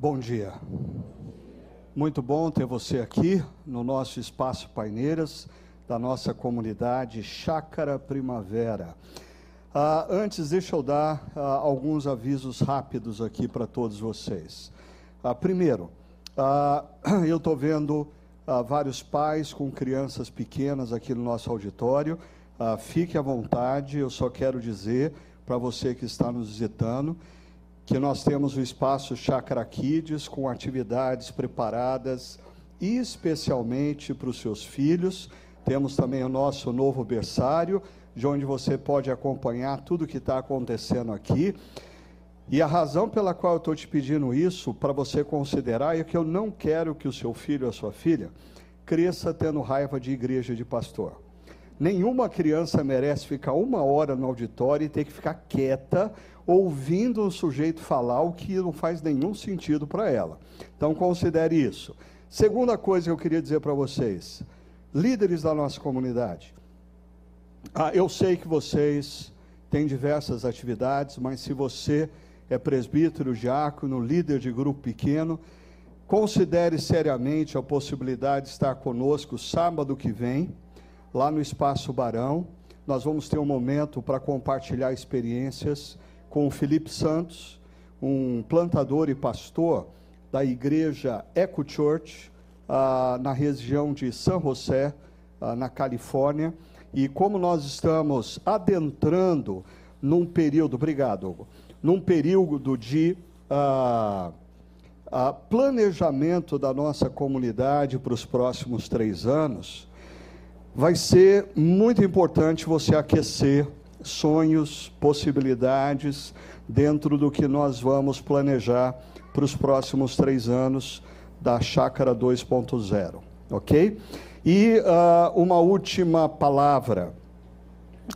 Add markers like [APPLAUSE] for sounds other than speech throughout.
Bom dia. Muito bom ter você aqui no nosso espaço Paineiras, da nossa comunidade Chácara Primavera. Ah, antes, deixa eu dar ah, alguns avisos rápidos aqui para todos vocês. Ah, primeiro, [CLEARS THROAT] eu estou vendo vários pais com crianças pequenas aqui no nosso auditório. Fique à vontade, eu só quero dizer para você que está nos visitando que nós temos o espaço Chakra Kids com atividades preparadas especialmente para os seus filhos. Temos também o nosso novo berçário, de onde você pode acompanhar tudo o que está acontecendo aqui. E a razão pela qual eu estou te pedindo isso, para você considerar, é que eu não quero que o seu filho ou a sua filha cresça tendo raiva de igreja de pastor. Nenhuma criança merece ficar uma hora no auditório e ter que ficar quieta ouvindo o sujeito falar o que não faz nenhum sentido para ela. Então considere isso. Segunda coisa que eu queria dizer para vocês, líderes da nossa comunidade. Ah, eu sei que vocês têm diversas atividades, mas se você é presbítero, diácono, líder de grupo pequeno, considere seriamente a possibilidade de estar conosco sábado que vem lá no Espaço Barão. Nós vamos ter um momento para compartilhar experiências com o Felipe Santos, um plantador e pastor da igreja Eco Church, ah, na região de San José, ah, na Califórnia. E como nós estamos adentrando num período, obrigado, Hugo, num período de ah, ah planejamento da nossa comunidade para os próximos três anos, vai ser muito importante você aquecer sonhos, possibilidades dentro do que nós vamos planejar para os próximos três anos da Chácara 2.0, ok? E uh, uma última palavra.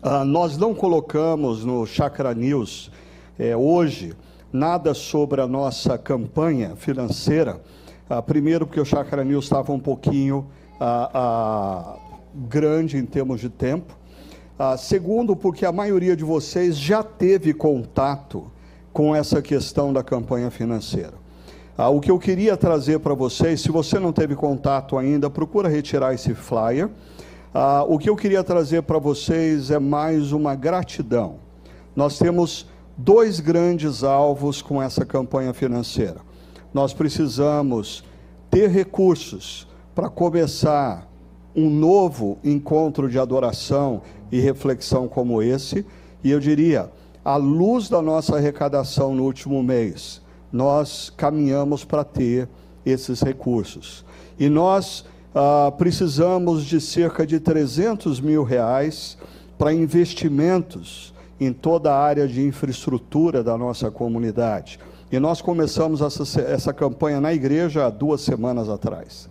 Uh, nós não colocamos no Chácara News eh, hoje nada sobre a nossa campanha financeira. Uh, primeiro, porque o Chácara News estava um pouquinho grande em termos de tempo. Ah, segundo, porque a maioria de vocês já teve contato com essa questão da campanha financeira. Ah, o que eu queria trazer para vocês, se você não teve contato ainda, procura retirar esse flyer. Ah, o que eu queria trazer para vocês é mais uma gratidão. Nós temos dois grandes alvos com essa campanha financeira. Nós precisamos ter recursos para começar um novo encontro de adoração e reflexão como esse, e eu diria, à luz da nossa arrecadação no último mês, nós caminhamos para ter esses recursos. E nós ah, precisamos de cerca de 300 mil reais para investimentos em toda a área de infraestrutura da nossa comunidade. E nós começamos essa, essa campanha na igreja há duas semanas atrás.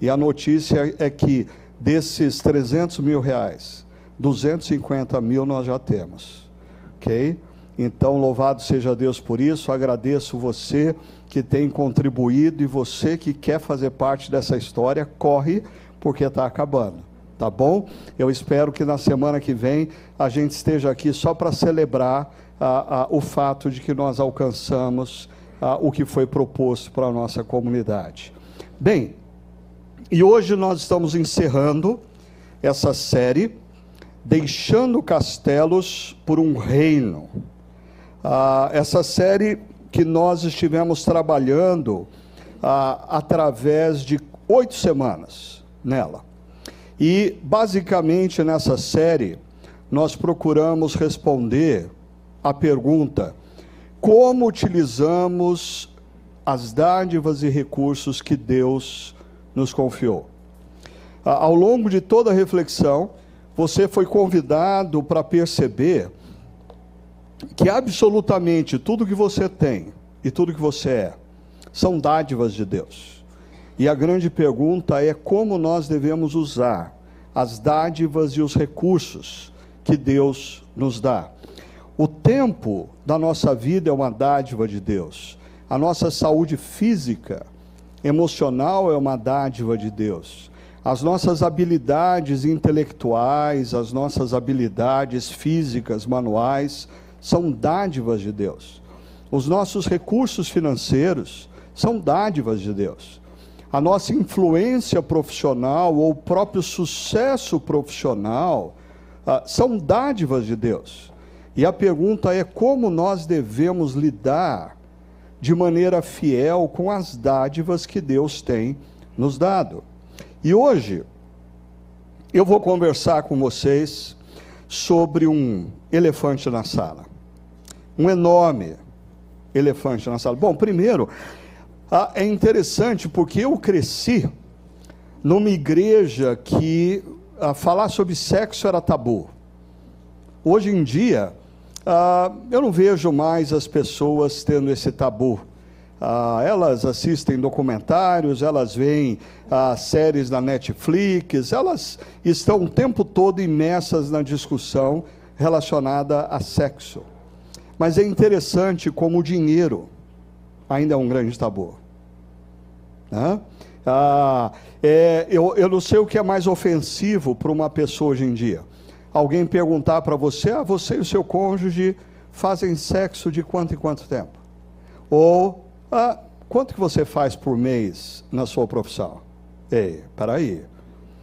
E a notícia é que desses 300 mil reais, 250 mil nós já temos. Ok? Então, louvado seja Deus por isso. Agradeço você que tem contribuído e você que quer fazer parte dessa história, corre, porque está acabando. Tá bom? Eu espero que na semana que vem a gente esteja aqui só para celebrar ah, ah, o fato de que nós alcançamos ah, o que foi proposto para a nossa comunidade. Bem, e hoje nós estamos encerrando essa série, Deixando Castelos por um Reino. Ah, essa série que nós estivemos trabalhando ah, através de oito semanas nela. E, basicamente, nessa série, nós procuramos responder a pergunta: como utilizamos as dádivas e recursos que Deus nos confiou. Ao longo de toda a reflexão, você foi convidado para perceber que absolutamente tudo que você tem e tudo que você é são dádivas de Deus. E a grande pergunta é como nós devemos usar as dádivas e os recursos que Deus nos dá. O tempo da nossa vida é uma dádiva de Deus. A nossa saúde física emocional é uma dádiva de Deus. As nossas habilidades intelectuais, as nossas habilidades físicas, manuais, são dádivas de Deus. Os nossos recursos financeiros são dádivas de Deus. A nossa influência profissional ou o próprio sucesso profissional ah, são dádivas de Deus. E a pergunta é como nós devemos lidar de maneira fiel com as dádivas que Deus tem nos dado. E hoje eu vou conversar com vocês sobre um elefante na sala. Um enorme elefante na sala. Bom, primeiro, ah, é interessante porque eu cresci numa igreja que ah, falar sobre sexo era tabu. Hoje em dia, ah, eu não vejo mais as pessoas tendo esse tabu. Ah, elas assistem documentários, elas veem ah, séries na Netflix, elas estão o tempo todo imersas na discussão relacionada a sexo. Mas é interessante como o dinheiro ainda é um grande tabu. Né? Ah, é, eu, eu não sei o que é mais ofensivo para uma pessoa hoje em dia. Alguém perguntar para você, ah, você e o seu cônjuge fazem sexo de quanto em quanto tempo? Ou, ah, quanto que você faz por mês na sua profissão? Ei, peraí,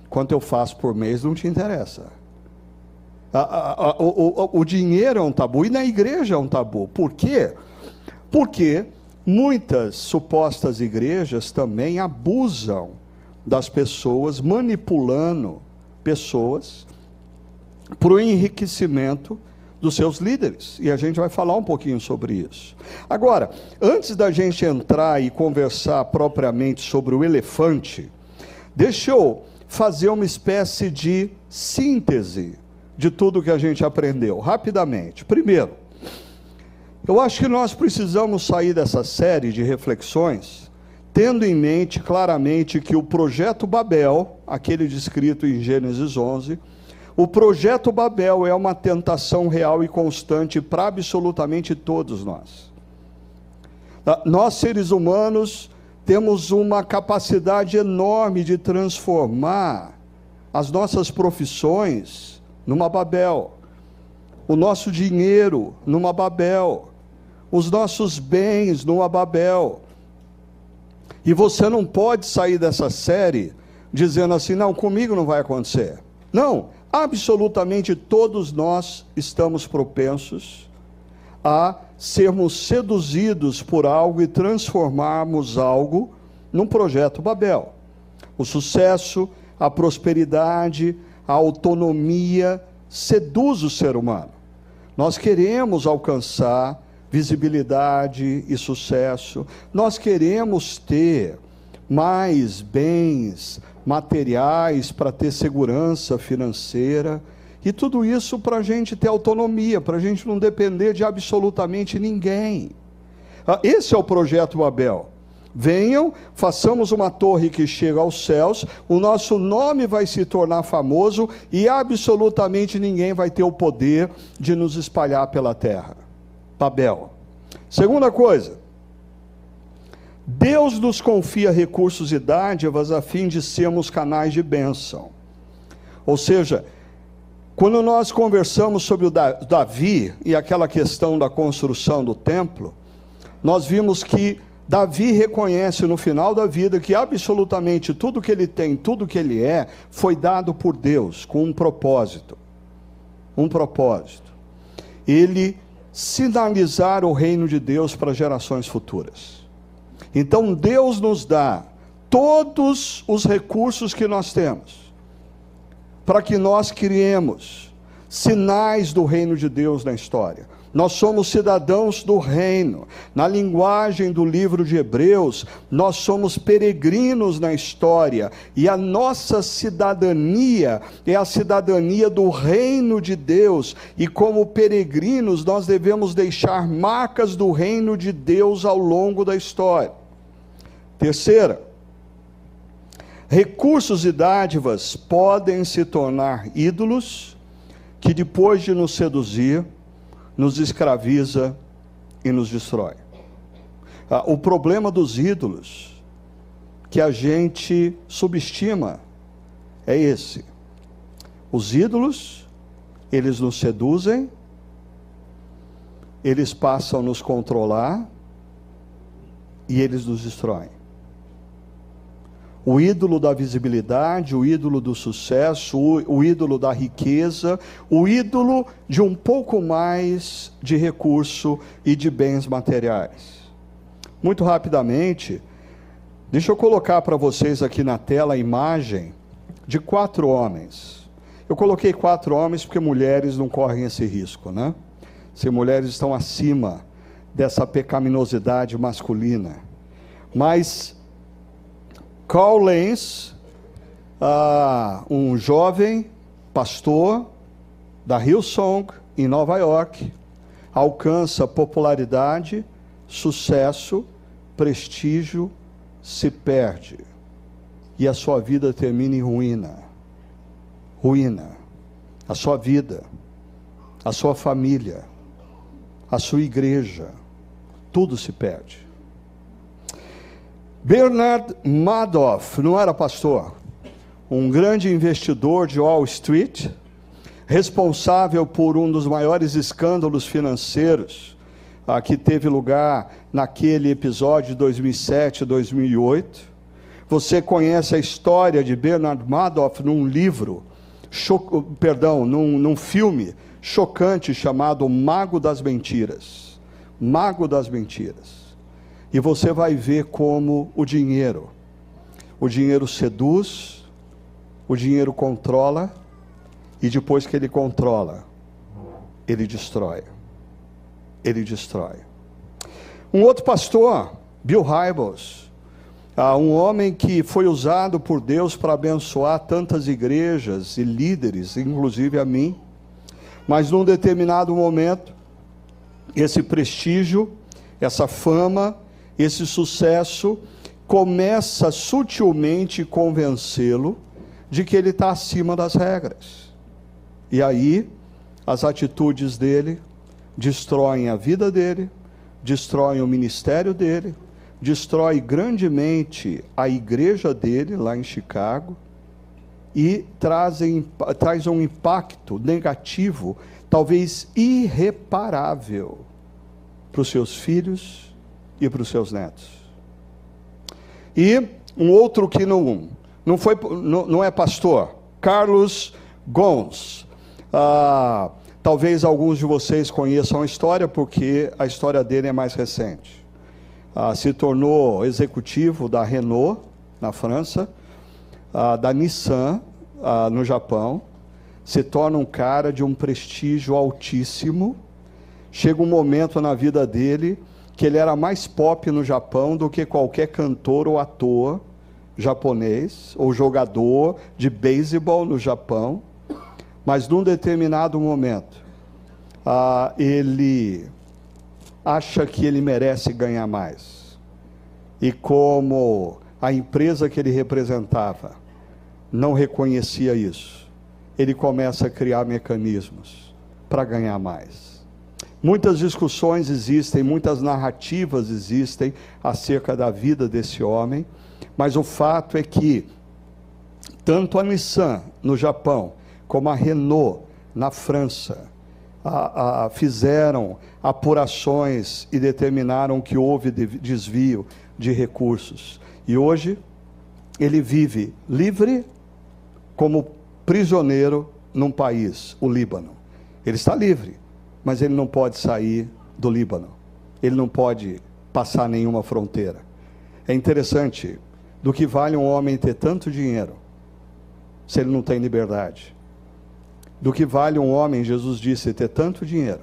quanto eu faço por mês não te interessa. o, o, o dinheiro é um tabu e na igreja é um tabu. Por quê? Porque Muitas supostas igrejas também abusam das pessoas, manipulando pessoas para o enriquecimento dos seus líderes. E a gente vai falar um pouquinho sobre isso. Agora, antes da gente entrar e conversar propriamente sobre o elefante, deixa eu fazer uma espécie de síntese de tudo que a gente aprendeu, rapidamente. Primeiro, eu acho que nós precisamos sair dessa série de reflexões tendo em mente claramente que o projeto Babel, aquele descrito em Gênesis 11, o projeto Babel é uma tentação real e constante para absolutamente todos nós. Nós, seres humanos, temos uma capacidade enorme de transformar as nossas profissões numa Babel, o nosso dinheiro numa Babel, os nossos bens no Ababel. E você não pode sair dessa série dizendo assim: não, comigo não vai acontecer. Não, absolutamente todos nós estamos propensos a sermos seduzidos por algo e transformarmos algo num projeto Babel. O sucesso, a prosperidade, a autonomia seduz o ser humano. Nós queremos alcançar visibilidade e sucesso. Nós queremos ter mais bens materiais para ter segurança financeira. E tudo isso para a gente ter autonomia, para a gente não depender de absolutamente ninguém. Ah, esse é o projeto Abel. Venham, façamos uma torre que chega aos céus, o nosso nome vai se tornar famoso e absolutamente ninguém vai ter o poder de nos espalhar pela terra. Babel. Segunda coisa, Deus nos confia recursos e dádivas a fim de sermos canais de bênção. Ou seja, quando nós conversamos sobre o Davi e aquela questão da construção do templo, nós vimos que Davi reconhece no final da vida que absolutamente tudo que ele tem, tudo que ele é, foi dado por Deus com um propósito. Um propósito. Ele sinalizar o reino de Deus para gerações futuras. Então Deus nos dá todos os recursos que nós temos para que nós criemos sinais do reino de Deus na história. Nós somos cidadãos do reino. Na linguagem do livro de Hebreus, nós somos peregrinos na história. E a nossa cidadania é a cidadania do reino de Deus. E como peregrinos, nós devemos deixar marcas do reino de Deus ao longo da história. Terceira, recursos e dádivas podem se tornar ídolos que depois de nos seduzir, nos escraviza e nos destrói. Ah, o problema dos ídolos que a gente subestima é esse. Os ídolos, eles nos seduzem, eles passam a nos controlar e eles nos destroem. O ídolo da visibilidade, o ídolo do sucesso, o, o ídolo da riqueza, o ídolo de um pouco mais de recurso e de bens materiais. Muito rapidamente, deixa eu colocar para vocês aqui na tela a imagem de quatro homens. Eu coloquei quatro homens porque mulheres não correm esse risco, né? Se mulheres estão acima dessa pecaminosidade masculina. Mas Carl Lenz, uh, um jovem pastor da Hillsong, em Nova York, alcança popularidade, sucesso, prestígio, se perde. E a sua vida termina em ruína. Ruína. A sua vida, a sua família, a sua igreja, tudo se perde. Bernard Madoff não era pastor, um grande investidor de Wall Street, responsável por um dos maiores escândalos financeiros ah, que teve lugar naquele episódio de 2007 2008. Você conhece a história de Bernard Madoff num livro, perdão, num, num filme chocante chamado Mago das Mentiras. Mago das Mentiras. E você vai ver como o dinheiro, o dinheiro seduz, o dinheiro controla, e depois que ele controla, ele destrói. Ele destrói. Um outro pastor, Bill Hybels, ah, um homem que foi usado por Deus para abençoar tantas igrejas e líderes, inclusive a mim, mas num determinado momento, esse prestígio, essa fama, esse sucesso começa sutilmente convencê-lo de que ele está acima das regras. E aí, as atitudes dele destroem a vida dele, destroem o ministério dele, destrói grandemente a igreja dele lá em Chicago e trazem, traz um impacto negativo, talvez irreparável, para os seus filhos, e para os seus netos. E um outro que não, não, foi, não, não é pastor, Carlos Gons. Ah, talvez alguns de vocês conheçam a história, porque a história dele é mais recente. Ah, se tornou executivo da Renault, na França, ah, da Nissan, ah, no Japão, se torna um cara de um prestígio altíssimo. Chega um momento na vida dele que ele era mais pop no Japão do que qualquer cantor ou ator japonês ou jogador de beisebol no Japão. Mas num determinado momento, ah, ele acha que ele merece ganhar mais. E como a empresa que ele representava não reconhecia isso, ele começa a criar mecanismos para ganhar mais. Muitas discussões existem, muitas narrativas existem acerca da vida desse homem, mas o fato é que tanto a Nissan no Japão como a Renault na França a, a, fizeram apurações e determinaram que houve desvio de recursos. E hoje ele vive livre como prisioneiro num país, o Líbano. Ele está livre mas ele não pode sair do Líbano, ele não pode passar nenhuma fronteira. É interessante, do que vale um homem ter tanto dinheiro, se ele não tem liberdade? Do que vale um homem, Jesus disse, ter tanto dinheiro,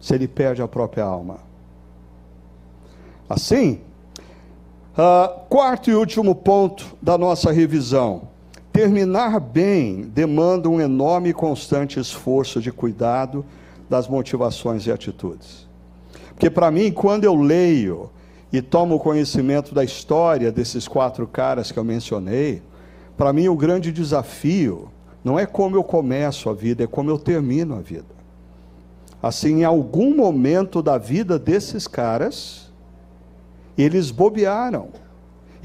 se ele perde a própria alma? Assim, uh, quarto e último ponto da nossa revisão. Terminar bem demanda um enorme e constante esforço de cuidado das motivações e atitudes. Porque para mim, quando eu leio e tomo conhecimento da história desses quatro caras que eu mencionei, para mim o grande desafio não é como eu começo a vida, é como eu termino a vida. Assim, em algum momento da vida desses caras, eles bobearam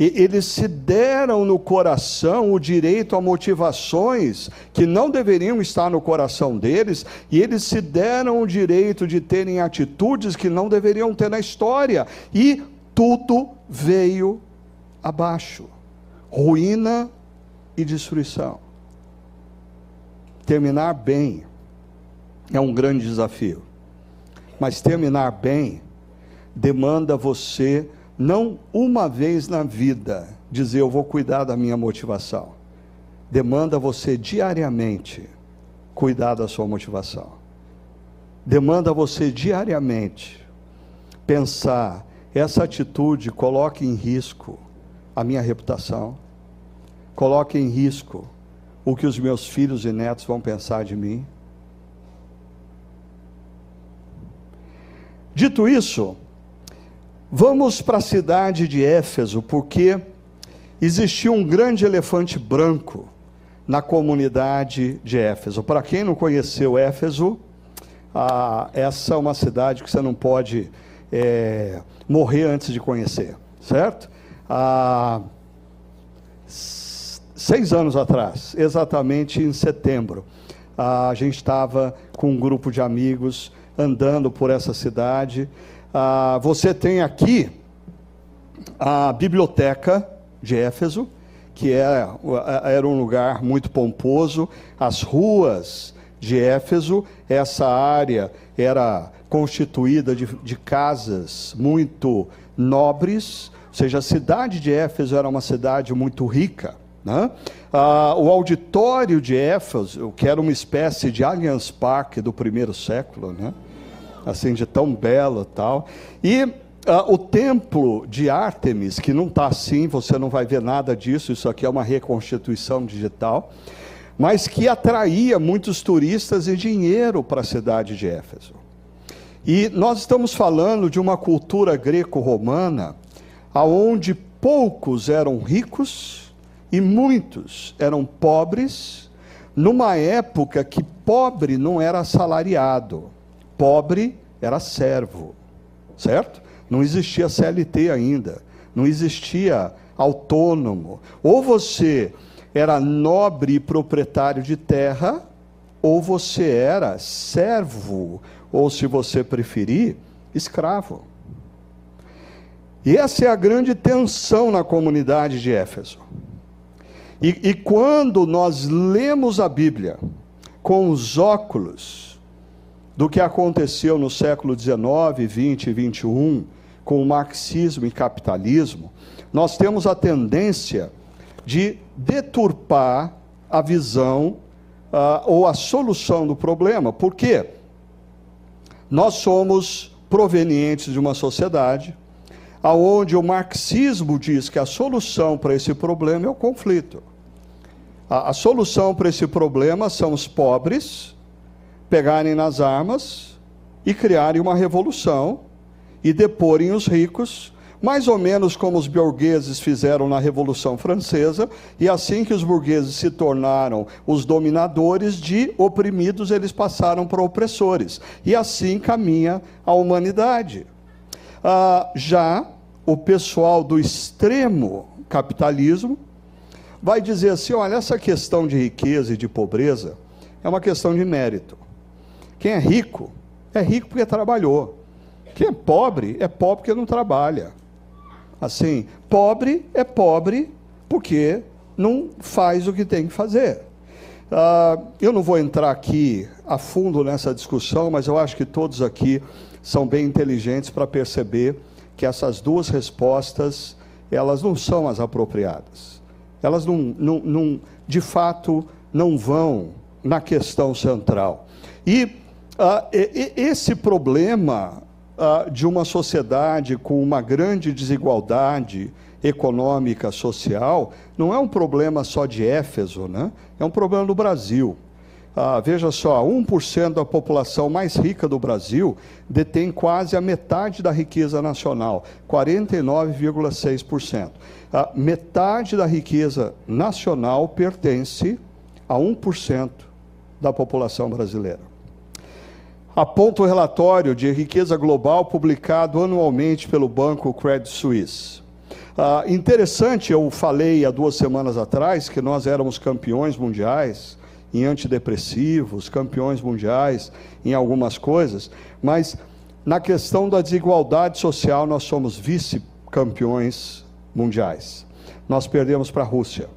eles se deram no coração o direito a motivações que não deveriam estar no coração deles, e eles se deram o direito de terem atitudes que não deveriam ter na história. E tudo veio abaixo ruína e destruição. Terminar bem é um grande desafio, mas terminar bem demanda você, não uma vez na vida, dizer eu vou cuidar da minha motivação, demanda você diariamente cuidar da sua motivação, demanda você diariamente pensar essa atitude coloca em risco a minha reputação, coloca em risco o que os meus filhos e netos vão pensar de mim. Dito isso, vamos para a cidade de Éfeso, porque existia um grande elefante branco na comunidade de Éfeso. Para quem não conheceu Éfeso, ah, essa é uma cidade que você não pode é, morrer antes de conhecer, certo? Há seis anos atrás, exatamente em setembro, a gente estava com um grupo de amigos andando por essa cidade. Ah, você tem aqui a biblioteca de Éfeso, que era, é, era um lugar muito pomposo, as ruas de Éfeso, essa área era constituída de, de casas muito nobres, ou seja, a cidade de Éfeso era uma cidade muito rica. Né? Ah, o auditório de Éfeso, que era uma espécie de Allianz Parque do primeiro século, né? Assim, de tão belo tal. E ah, o templo de Ártemis, que não está assim, você não vai ver nada disso, isso aqui é uma reconstituição digital, mas que atraía muitos turistas e dinheiro para a cidade de Éfeso. E nós estamos falando de uma cultura greco-romana aonde poucos eram ricos e muitos eram pobres, numa época que pobre não era assalariado, pobre era servo, certo? Não existia CLT ainda, não existia autônomo. Ou você era nobre e proprietário de terra, ou você era servo ou se você preferir, escravo. E essa é a grande tensão na comunidade de Éfeso. E, e quando nós lemos a Bíblia com os óculos do que aconteceu no século 19, 20 e 21, com o marxismo e capitalismo, nós temos a tendência de deturpar a visão uh, ou a solução do problema. Por quê? Nós somos provenientes de uma sociedade aonde o marxismo diz que a solução para esse problema é o conflito. A, a solução para esse problema são os pobres pegarem nas armas e criarem uma revolução e deporem os ricos mais ou menos como os burgueses fizeram na Revolução Francesa, e assim que os burgueses se tornaram os dominadores, de oprimidos eles passaram para opressores. E assim caminha a humanidade. Ah, já o pessoal do extremo capitalismo vai dizer assim: olha, essa questão de riqueza e de pobreza é uma questão de mérito. Quem é rico, é rico porque trabalhou. Quem é pobre, é pobre porque não trabalha. Assim, pobre é pobre porque não faz o que tem que fazer. Uh, eu não vou entrar aqui a fundo nessa discussão, mas eu acho que todos aqui são bem inteligentes para perceber que essas duas respostas elas não são as apropriadas. Elas não, não, não de fato não vão na questão central. E uh, esse problema de uma sociedade com uma grande desigualdade econômica, social, não é um problema só de Éfeso, né? é um problema do Brasil. Ah, veja só, 1% da população mais rica do Brasil detém quase a metade da riqueza nacional, 49,6%. Ah, metade da riqueza nacional pertence a 1% da população brasileira aponta o relatório de riqueza global publicado anualmente pelo banco Credit Suisse. Ah, interessante, eu falei há duas semanas atrás que nós éramos campeões mundiais em antidepressivos, campeões mundiais em algumas coisas, mas na questão da desigualdade social nós somos vice campeões mundiais. Nós perdemos para a Rússia.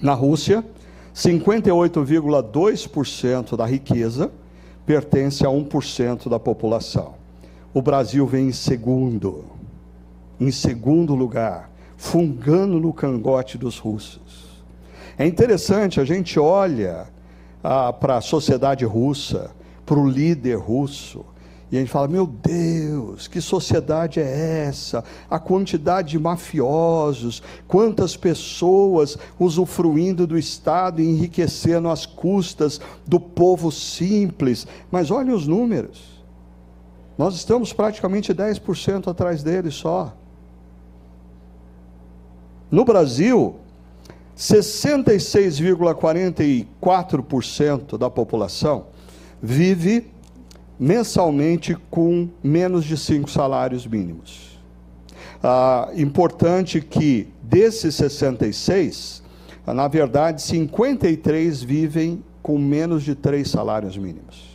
Na Rússia, 58,2% da riqueza pertence a 1% da população. O Brasil vem em segundo, em segundo lugar, fungando no cangote dos russos. É interessante, a gente olha ah, para a sociedade russa, para o líder russo, e a gente fala: meu Deus, que sociedade é essa? A quantidade de mafiosos, quantas pessoas usufruindo do Estado e enriquecendo às custas do povo simples. Mas olha os números. Nós estamos praticamente 10% atrás deles só. No Brasil, 66,44% da população vive mensalmente com menos de cinco salários mínimos. Ah, importante que desses 66, na verdade, 53 vivem com menos de três salários mínimos.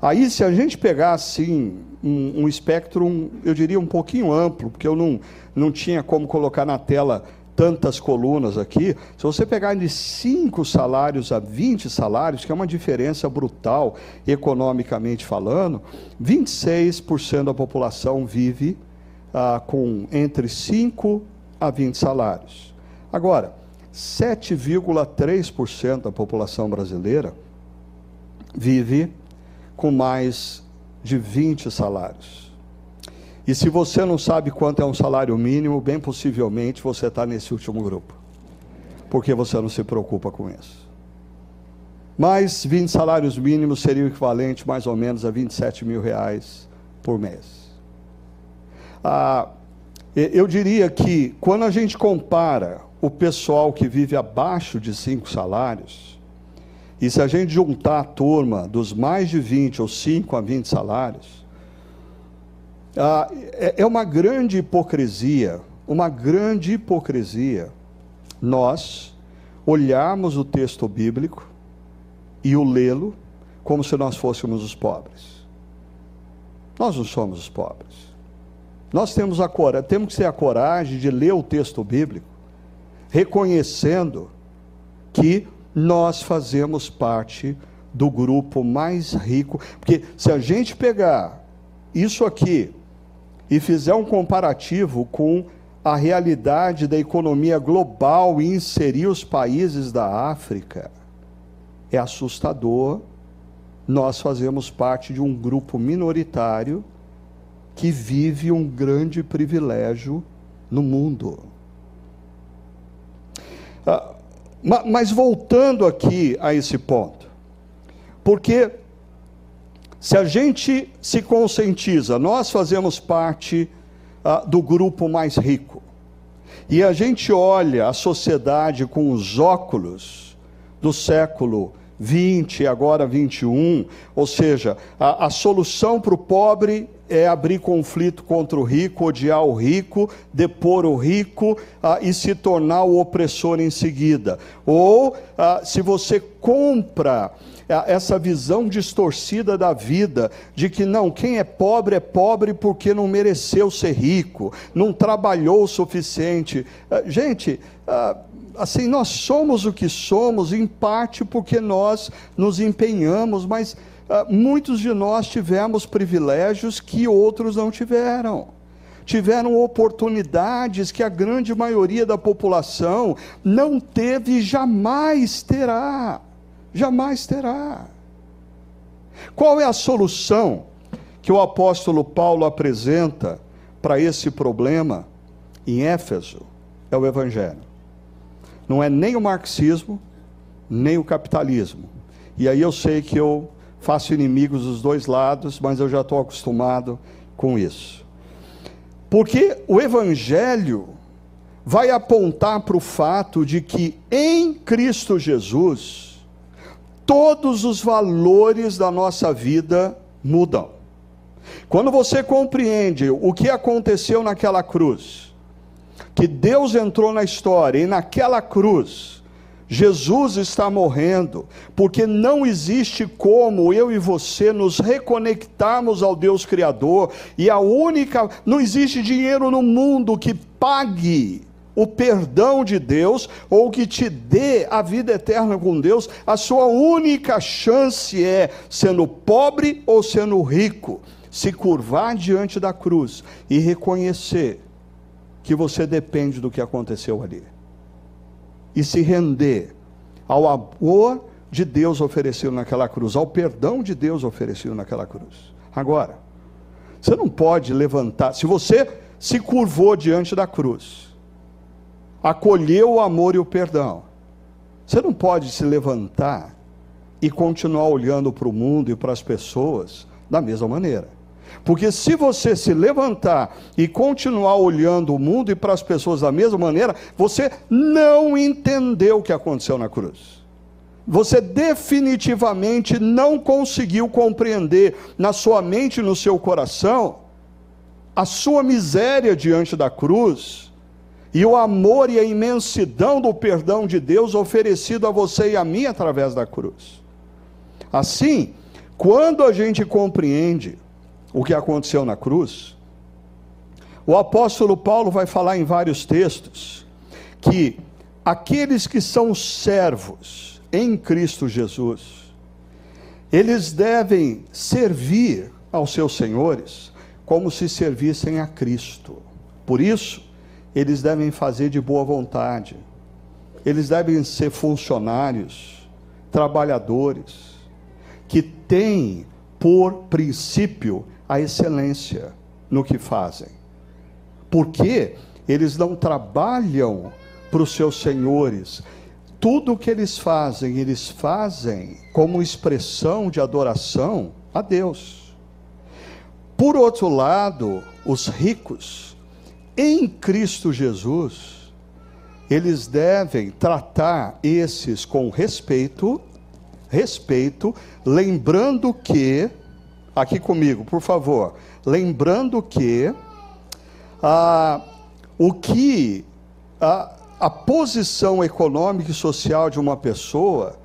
Aí, se a gente pegar assim um, um espectro, eu diria um pouquinho amplo, porque eu não, não tinha como colocar na tela tantas colunas aqui, se você pegar de 5 salários a 20 salários, que é uma diferença brutal economicamente falando, 26% da população vive ah, com entre 5 a 20 salários. Agora, 7,3% da população brasileira vive com mais de 20 salários. E se você não sabe quanto é um salário mínimo, bem possivelmente você está nesse último grupo. Porque você não se preocupa com isso. Mais 20 salários mínimos seria o equivalente mais ou menos a 27 mil reais por mês. Ah, eu diria que quando a gente compara o pessoal que vive abaixo de cinco salários, e se a gente juntar a turma dos mais de 20 ou 5 a 20 salários, ah, é, é uma grande hipocrisia, uma grande hipocrisia, nós olharmos o texto bíblico e o lê-lo como se nós fôssemos os pobres. Nós não somos os pobres. Nós temos, a temos que ter a coragem de ler o texto bíblico, reconhecendo que nós fazemos parte do grupo mais rico, porque se a gente pegar isso aqui e fizer um comparativo com a realidade da economia global e inserir os países da África, é assustador. Nós fazemos parte de um grupo minoritário que vive um grande privilégio no mundo. Ah, mas voltando aqui a esse ponto, porque se a gente se conscientiza, nós fazemos parte ah, do grupo mais rico, e a gente olha a sociedade com os óculos do século 20, agora 21, ou seja, a, a solução para o pobre é abrir conflito contra o rico, odiar o rico, depor o rico ah, e se tornar o opressor em seguida. Ou ah, se você compra essa visão distorcida da vida, de que não, quem é pobre é pobre porque não mereceu ser rico, não trabalhou o suficiente. Ah, gente, ah, assim, nós somos o que somos, em parte porque nós nos empenhamos, mas muitos de nós tivemos privilégios que outros não tiveram tiveram oportunidades que a grande maioria da população não teve e jamais terá jamais terá. Qual é a solução que o apóstolo Paulo apresenta para esse problema em Éfeso? É o Evangelho. Não é nem o marxismo, nem o capitalismo. E aí eu sei que eu faço inimigos dos dois lados, mas eu já estou acostumado com isso. Porque o Evangelho vai apontar para o fato de que em Cristo Jesus, todos os valores da nossa vida mudam. Quando você compreende o que aconteceu naquela cruz, que Deus entrou na história e naquela cruz Jesus está morrendo, porque não existe como eu e você nos reconectarmos ao Deus Criador, e a única, não existe dinheiro no mundo que pague o perdão de Deus ou que te dê a vida eterna com Deus. A sua única chance é sendo pobre ou sendo rico, se curvar diante da cruz e reconhecer que você depende do que aconteceu ali e se render ao amor de Deus oferecido naquela cruz, ao perdão de Deus oferecido naquela cruz. Agora, você não pode levantar, se você se curvou diante da cruz, acolheu o amor e o perdão, você não pode se levantar e continuar olhando para o mundo e para as pessoas da mesma maneira. Porque se você se levantar e continuar olhando o mundo e para as pessoas da mesma maneira, você não entendeu o que aconteceu na cruz. Você definitivamente não conseguiu compreender na sua mente e no seu coração a sua miséria diante da cruz e o amor e a imensidão do perdão de Deus oferecido a você e a mim através da cruz. Assim, quando a gente compreende o que aconteceu na cruz, o apóstolo Paulo vai falar em vários textos que aqueles que são servos em Cristo Jesus, eles devem servir aos seus senhores como se servissem a Cristo. Por isso, eles devem fazer de boa vontade, eles devem ser funcionários, trabalhadores, que têm por princípio a excelência no que fazem. Porque eles não trabalham para os seus senhores. Tudo o que eles fazem, eles fazem como expressão de adoração a Deus. Por outro lado, os ricos, em Cristo Jesus, eles devem tratar esses com respeito, respeito, lembrando que aqui comigo, por favor. Lembrando que ah, o que a, a posição econômica e social de uma pessoa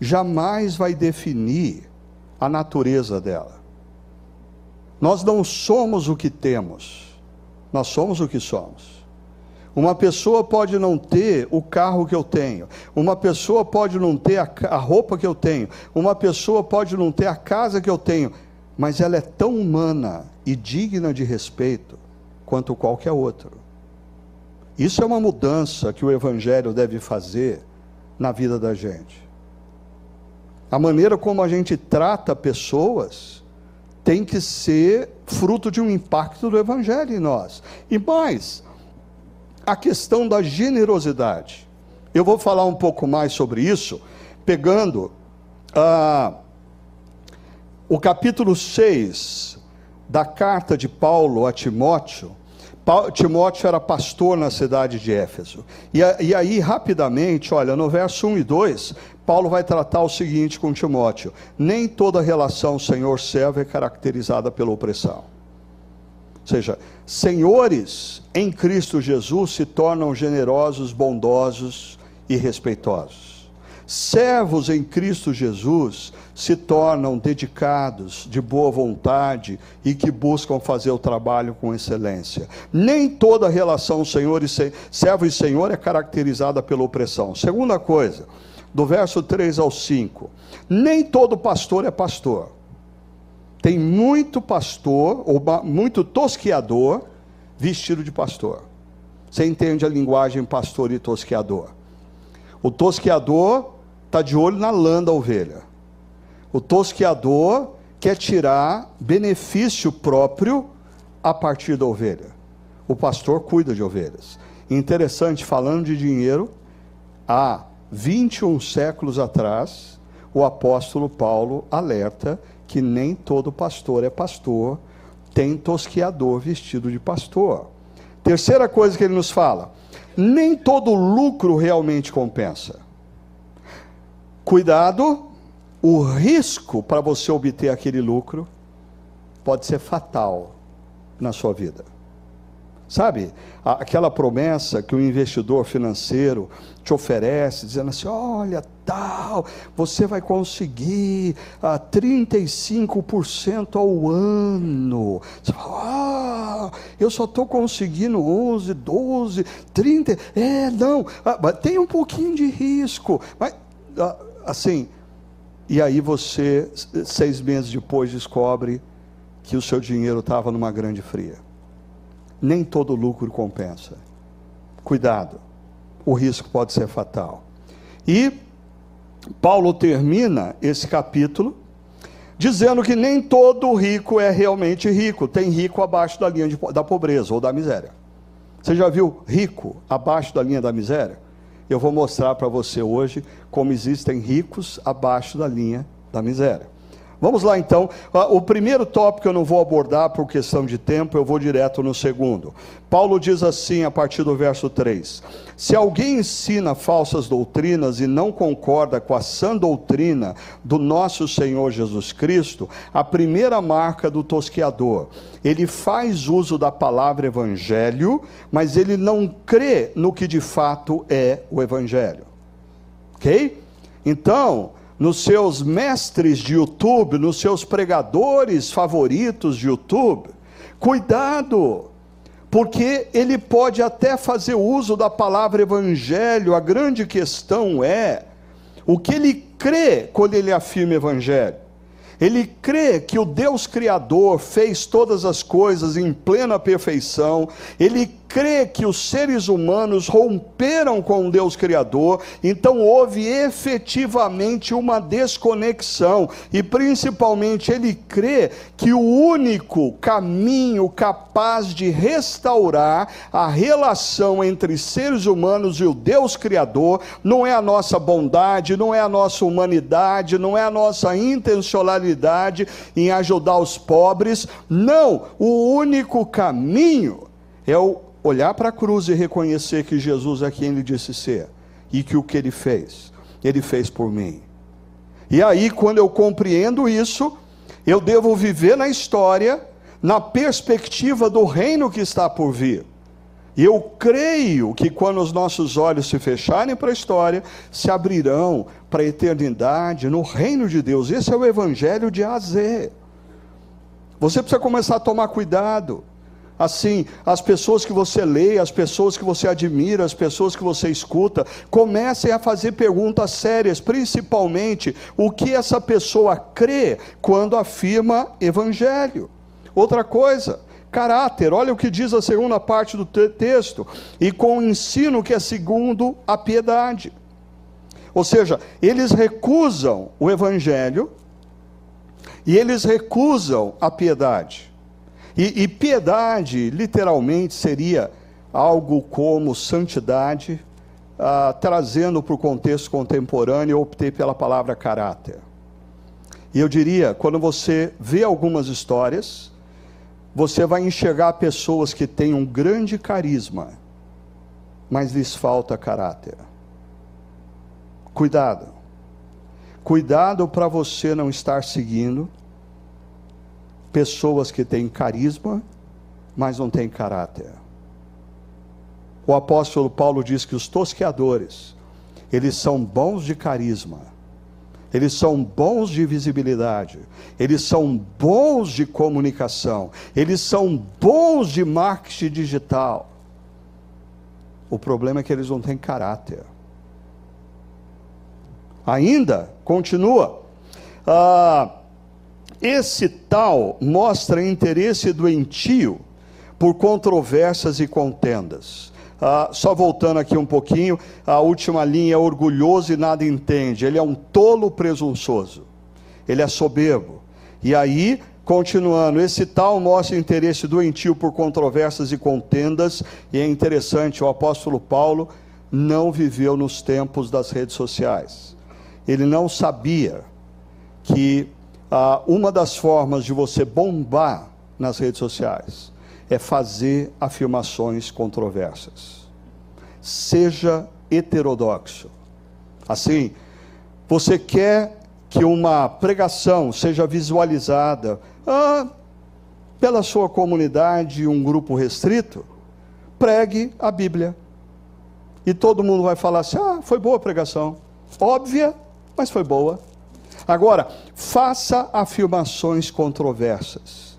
jamais vai definir a natureza dela. Nós não somos o que temos, nós somos o que somos. Uma pessoa pode não ter o carro que eu tenho, uma pessoa pode não ter a, a roupa que eu tenho, uma pessoa pode não ter a casa que eu tenho, mas ela é tão humana e digna de respeito quanto qualquer outro. Isso é uma mudança que o Evangelho deve fazer na vida da gente. A maneira como a gente trata pessoas tem que ser fruto de um impacto do Evangelho em nós. E mais, a questão da generosidade. Eu vou falar um pouco mais sobre isso, pegando. Ah, o capítulo 6 da carta de Paulo a Timóteo, Timóteo era pastor na cidade de Éfeso. E, e, aí, rapidamente, olha, no verso 1 e 2, Paulo vai tratar o seguinte com Timóteo: nem toda relação senhor-servo é caracterizada pela opressão. Ou seja, senhores em Cristo Jesus se tornam generosos, bondosos e respeitosos. Servos em Cristo Jesus se tornam dedicados, de boa vontade e que buscam fazer o trabalho com excelência. Nem toda relação senhor e se, servo e senhor é caracterizada pela opressão. Segunda coisa, do verso 3 ao 5, nem todo pastor é pastor. Tem muito pastor, ou muito tosqueador, vestido de pastor. Você entende a linguagem pastor e tosqueador? O tosqueador está de olho na lã da ovelha. O tosqueador quer tirar benefício próprio a partir da ovelha. O pastor cuida de ovelhas. Interessante, falando de dinheiro, há 21 séculos atrás, o apóstolo Paulo alerta que nem todo pastor é pastor, tem tosqueador vestido de pastor. Terceira coisa que ele nos fala: nem todo lucro realmente compensa. Cuidado o risco para você obter aquele lucro pode ser fatal na sua vida. Sabe, aquela promessa que o investidor financeiro te oferece, dizendo assim: olha, tal, você vai conseguir ah, 35% ao ano. Você fala, ah, eu só estou conseguindo 11, 12, 30. É, não, ah, tem um pouquinho de risco. Mas, ah, assim, e aí você, seis meses depois, descobre que o seu dinheiro estava numa grande fria nem todo lucro compensa. Cuidado, o risco pode ser fatal. E Paulo termina esse capítulo dizendo que nem todo rico é realmente rico, tem rico abaixo da linha de, da pobreza ou da miséria. Você já viu rico abaixo da linha da miséria? Eu vou mostrar para você hoje como existem ricos abaixo da linha da miséria. Vamos lá então. Ah, o primeiro tópico eu não vou abordar por questão de tempo, eu vou direto no segundo. Paulo diz assim a partir do verso 3: Se alguém ensina falsas doutrinas e não concorda com a sã doutrina do nosso Senhor Jesus Cristo, a primeira marca do tosqueador, ele faz uso da palavra evangelho, mas ele não crê no que de fato é o evangelho. OK? Então, nos seus mestres de YouTube, nos seus pregadores favoritos de YouTube. Cuidado, porque ele pode até fazer uso da palavra evangelho, a grande questão é o que ele crê quando ele afirma evangelho. Ele crê que o Deus Criador fez todas as coisas em plena perfeição, ele crê que os seres humanos romperam com o Deus Criador, então houve efetivamente uma desconexão, e principalmente ele crê que o único caminho capaz de restaurar a relação entre seres humanos e o Deus Criador não é a nossa bondade, não é a nossa humanidade, não é a nossa intencionalidade em ajudar os pobres, não, o único caminho é o olhar para a cruz e reconhecer que Jesus é quem ele disse ser e que o que ele fez, ele fez por mim. E aí, quando eu compreendo isso, eu devo viver na história, na perspectiva do reino que está por vir. E eu creio que quando os nossos olhos se fecharem para a história, se abrirão para a eternidade no reino de Deus. Esse é o evangelho de A a Z. Você precisa começar a tomar cuidado assim, as pessoas que você lê, as pessoas que você admira, as pessoas que você escuta, comecem a fazer perguntas sérias, principalmente o que essa pessoa crê quando afirma evangelho. Outra coisa, caráter, olha o que diz a segunda parte do texto, e com o ensino que é segundo a piedade. Ou seja, eles recusam o evangelho e eles recusam a piedade. E, e piedade, literalmente, seria algo como santidade, ah, trazendo para o contexto contemporâneo, eu optei pela palavra caráter. E eu diria, quando você vê algumas histórias, você vai enxergar pessoas que têm um grande carisma, mas lhes falta caráter. Cuidado. Cuidado para você não estar seguindo pessoas que têm carisma, mas não têm caráter. O apóstolo Paulo diz que os tosqueadores, eles são bons de carisma, eles são bons de visibilidade, eles são bons de comunicação, eles são bons de marketing digital. O problema é que eles não têm caráter. Ainda, continua. Ah, esse tal mostra interesse doentio por controvérsias e contendas. Ah, só voltando aqui um pouquinho, a última linha é orgulhoso e nada entende. Ele é um tolo presunçoso. Ele é soberbo. E aí, continuando, esse tal mostra interesse doentio por controvérsias e contendas. E é interessante, o apóstolo Paulo não viveu nos tempos das redes sociais. Ele não sabia que ah, uma das formas de você bombar nas redes sociais é fazer afirmações controversas. Seja heterodoxo. Assim, você quer que uma pregação seja visualizada ah, pela sua comunidade, um grupo restrito? pregue a Bíblia. E todo mundo vai falar assim: ah, foi boa a pregação. Óbvia, mas foi boa. Agora, faça afirmações controversas.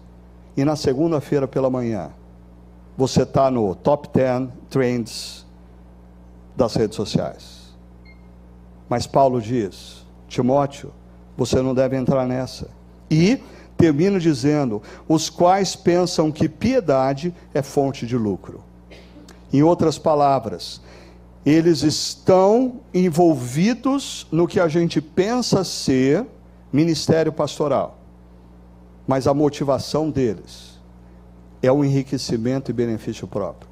E na segunda-feira pela manhã, você está no top 10 trends das redes sociais. Mas Paulo diz: Timóteo, você não deve entrar nessa. E termina dizendo: os quais pensam que piedade é fonte de lucro. Em outras palavras, eles estão envolvidos no que a gente pensa ser ministério pastoral, mas a motivação deles é o enriquecimento e benefício próprio.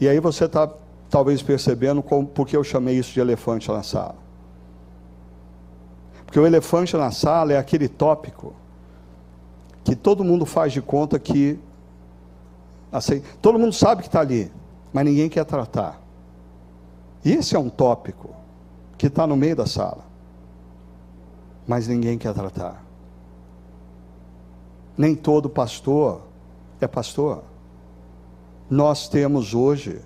E aí você está talvez percebendo como, porque eu chamei isso de elefante na sala. Porque o elefante na sala é aquele tópico que todo mundo faz de conta que assim, todo mundo sabe que está ali, mas ninguém quer tratar. E esse é um tópico que está no meio da sala, mas ninguém quer tratar. Nem todo pastor é pastor. Nós temos hoje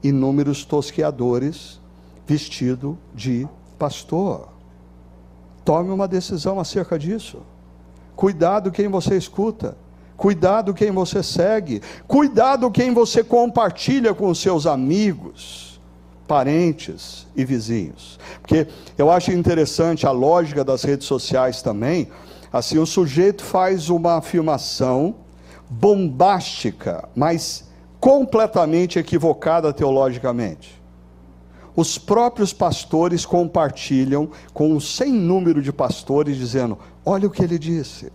inúmeros tosqueadores vestido de pastor. Tome uma decisão acerca disso. Cuidado quem você escuta. Cuidado quem você segue. Cuidado quem você compartilha com os seus amigos, parentes e vizinhos. Porque eu acho interessante a lógica das redes sociais também. Assim, o sujeito faz uma afirmação bombástica, mas completamente equivocada teologicamente. Os próprios pastores compartilham com um sem número de pastores, dizendo: Olha o que ele disse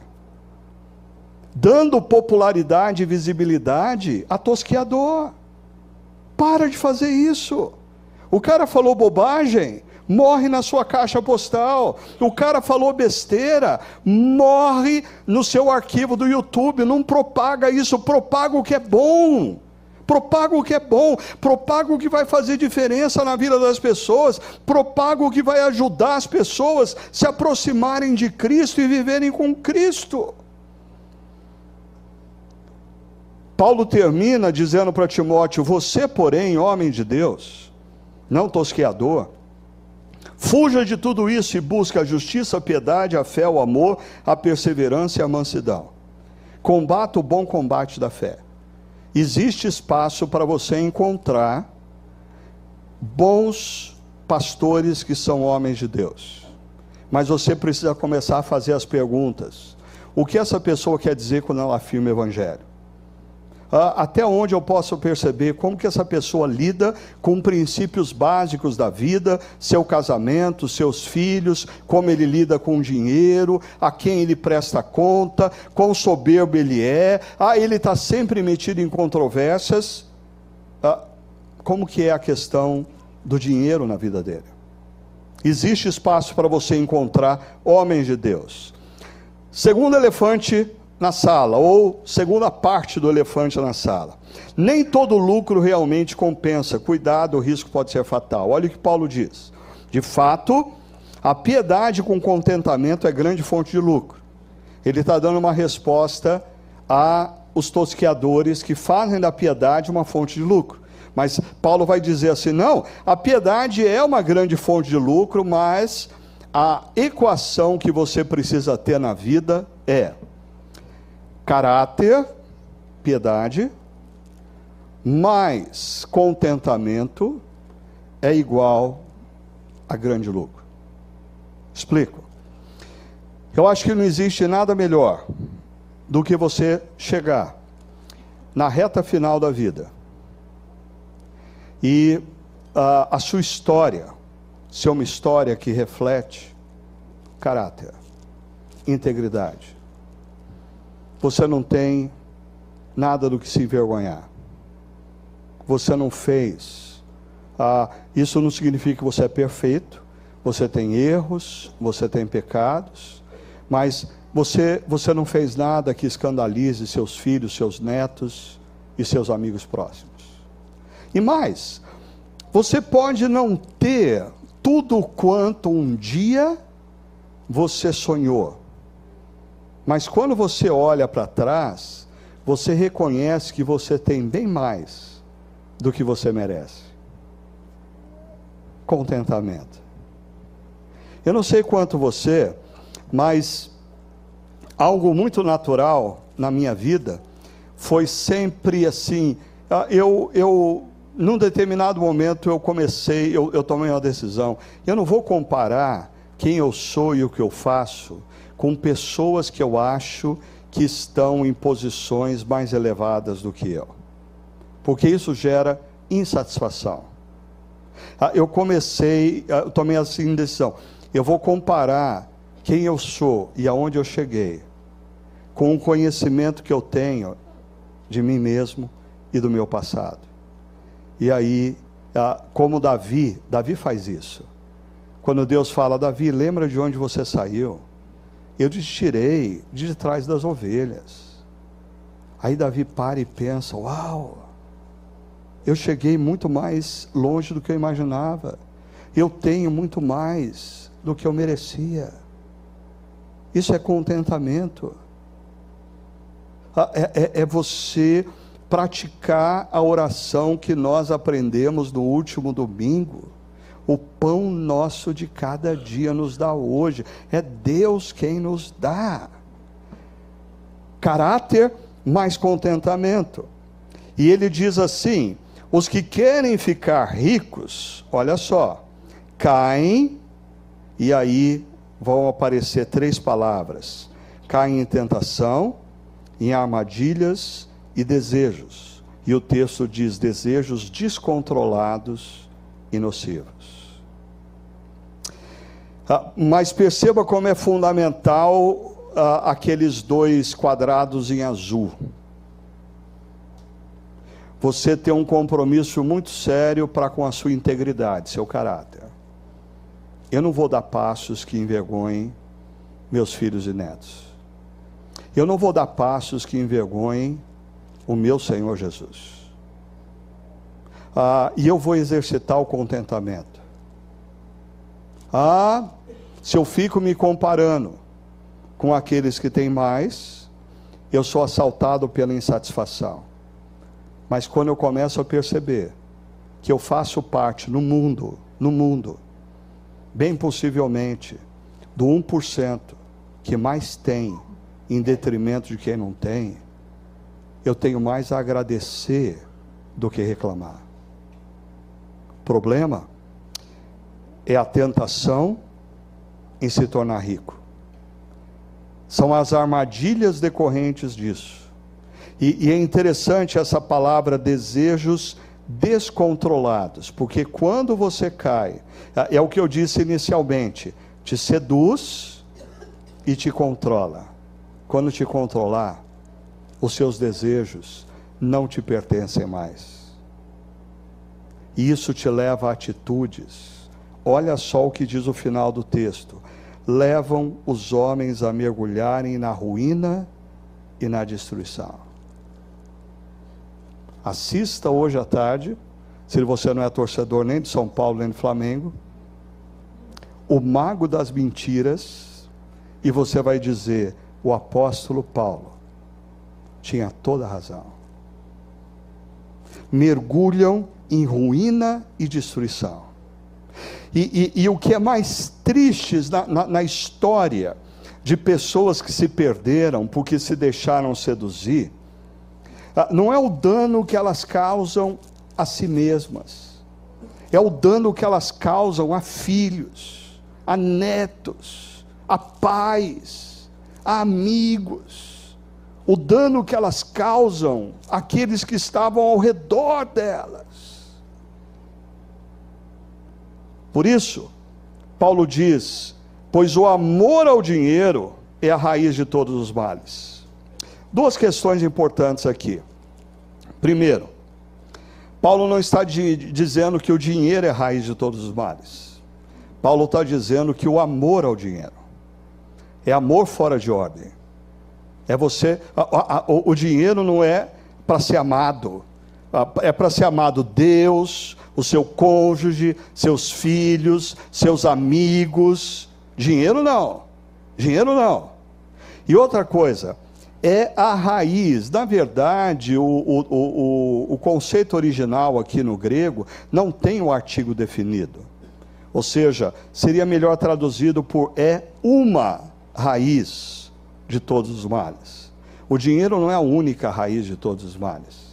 dando popularidade e visibilidade a tosqueador. Para de fazer isso. O cara falou bobagem, morre na sua caixa postal. O cara falou besteira, morre no seu arquivo do YouTube. Não propaga isso, propaga o que é bom. Propaga o que é bom, propaga o que vai fazer diferença na vida das pessoas, propaga o que vai ajudar as pessoas se aproximarem de Cristo e viverem com Cristo. Paulo termina dizendo para Timóteo: Você, porém, homem de Deus, não tosqueador, fuja de tudo isso e busque a justiça, a piedade, a fé, o amor, a perseverança e a mansidão. Combata o bom combate da fé. Existe espaço para você encontrar bons pastores que são homens de Deus. Mas você precisa começar a fazer as perguntas. O que essa pessoa quer dizer quando ela afirma o evangelho? Ah, até onde eu posso perceber como que essa pessoa lida com princípios básicos da vida, seu casamento, seus filhos, como ele lida com o dinheiro, a quem ele presta conta, quão soberbo ele é, ah, ele está sempre metido em controvérsias, ah, como que é a questão do dinheiro na vida dele? Existe espaço para você encontrar homens de Deus. Segundo elefante, na sala, ou segunda parte do elefante na sala. Nem todo lucro realmente compensa. Cuidado, o risco pode ser fatal. Olha o que Paulo diz. De fato, a piedade com contentamento é grande fonte de lucro. Ele está dando uma resposta a os tosqueadores que fazem da piedade uma fonte de lucro. Mas Paulo vai dizer assim: não, a piedade é uma grande fonte de lucro, mas a equação que você precisa ter na vida é caráter, piedade, mais contentamento é igual a grande lucro. Explico. Eu acho que não existe nada melhor do que você chegar na reta final da vida e uh, a sua história ser uma história que reflete caráter, integridade, você não tem nada do que se envergonhar. Você não fez. Ah, isso não significa que você é perfeito. Você tem erros, você tem pecados, mas você, você não fez nada que escandalize seus filhos, seus netos e seus amigos próximos. E mais, você pode não ter tudo quanto um dia você sonhou. Mas quando você olha para trás, você reconhece que você tem bem mais do que você merece. Contentamento. Eu não sei quanto você, mas algo muito natural na minha vida foi sempre assim. Ah, eu, eu num determinado momento eu comecei, eu, eu tomei uma decisão. Eu não vou comparar quem eu sou e o que eu faço com pessoas que eu acho que estão em posições mais elevadas do que eu, porque isso gera insatisfação. Ah, eu comecei, ah, eu tomei assim decisão. Eu vou comparar quem eu sou e aonde eu cheguei com o conhecimento que eu tenho de mim mesmo e do meu passado. E aí, ah, como Davi, Davi faz isso. Quando Deus fala, Davi, lembra de onde você saiu? Eu te tirei de trás das ovelhas. Aí Davi para e pensa: Uau, eu cheguei muito mais longe do que eu imaginava. Eu tenho muito mais do que eu merecia. Isso é contentamento. Ah, é, é, é você praticar a oração que nós aprendemos no último domingo. O pão nosso de cada dia nos dá hoje. É Deus quem nos dá. Caráter mais contentamento. E ele diz assim: os que querem ficar ricos, olha só, caem, e aí vão aparecer três palavras: caem em tentação, em armadilhas e desejos. E o texto diz: desejos descontrolados e nocivos. Ah, mas perceba como é fundamental ah, aqueles dois quadrados em azul. Você tem um compromisso muito sério para com a sua integridade, seu caráter. Eu não vou dar passos que envergonhem meus filhos e netos. Eu não vou dar passos que envergonhem o meu Senhor Jesus. Ah, e eu vou exercitar o contentamento. Ah, se eu fico me comparando com aqueles que têm mais, eu sou assaltado pela insatisfação. Mas quando eu começo a perceber que eu faço parte no mundo, no mundo, bem possivelmente do 1% que mais tem em detrimento de quem não tem, eu tenho mais a agradecer do que reclamar. Problema é a tentação em se tornar rico. São as armadilhas decorrentes disso. E, e, é interessante essa palavra desejos descontrolados, porque quando você cai, é, é o que eu disse inicialmente, te seduz e te controla. Quando te controlar, os seus desejos não te pertencem mais. E isso te leva a atitudes. Olha só o que diz o final do texto: levam os homens a mergulharem na ruína e na destruição. Assista hoje à tarde, se você não é torcedor nem de São Paulo nem de Flamengo, o mago das mentiras, e você vai dizer: o apóstolo Paulo tinha toda a razão. Mergulham em ruína e destruição. E, e, e o que é mais triste na, na, na história de pessoas que se perderam porque se deixaram seduzir, ah, não é o dano que elas causam a si mesmas, é o dano que elas causam a filhos, a netos, a pais, a amigos o dano que elas causam àqueles que estavam ao redor delas. Por isso, Paulo diz: pois o amor ao dinheiro é a raiz de todos os males. Duas questões importantes aqui. Primeiro, Paulo não está de, dizendo que o dinheiro é a raiz de todos os males. Paulo está dizendo que o amor ao dinheiro é amor fora de ordem. É você. A, a, o, o dinheiro não é para ser amado. É para ser amado Deus, o seu cônjuge, seus filhos, seus amigos. Dinheiro não. Dinheiro não. E outra coisa, é a raiz. Na verdade, o, o, o, o conceito original aqui no grego não tem o artigo definido. Ou seja, seria melhor traduzido por é uma raiz de todos os males. O dinheiro não é a única raiz de todos os males,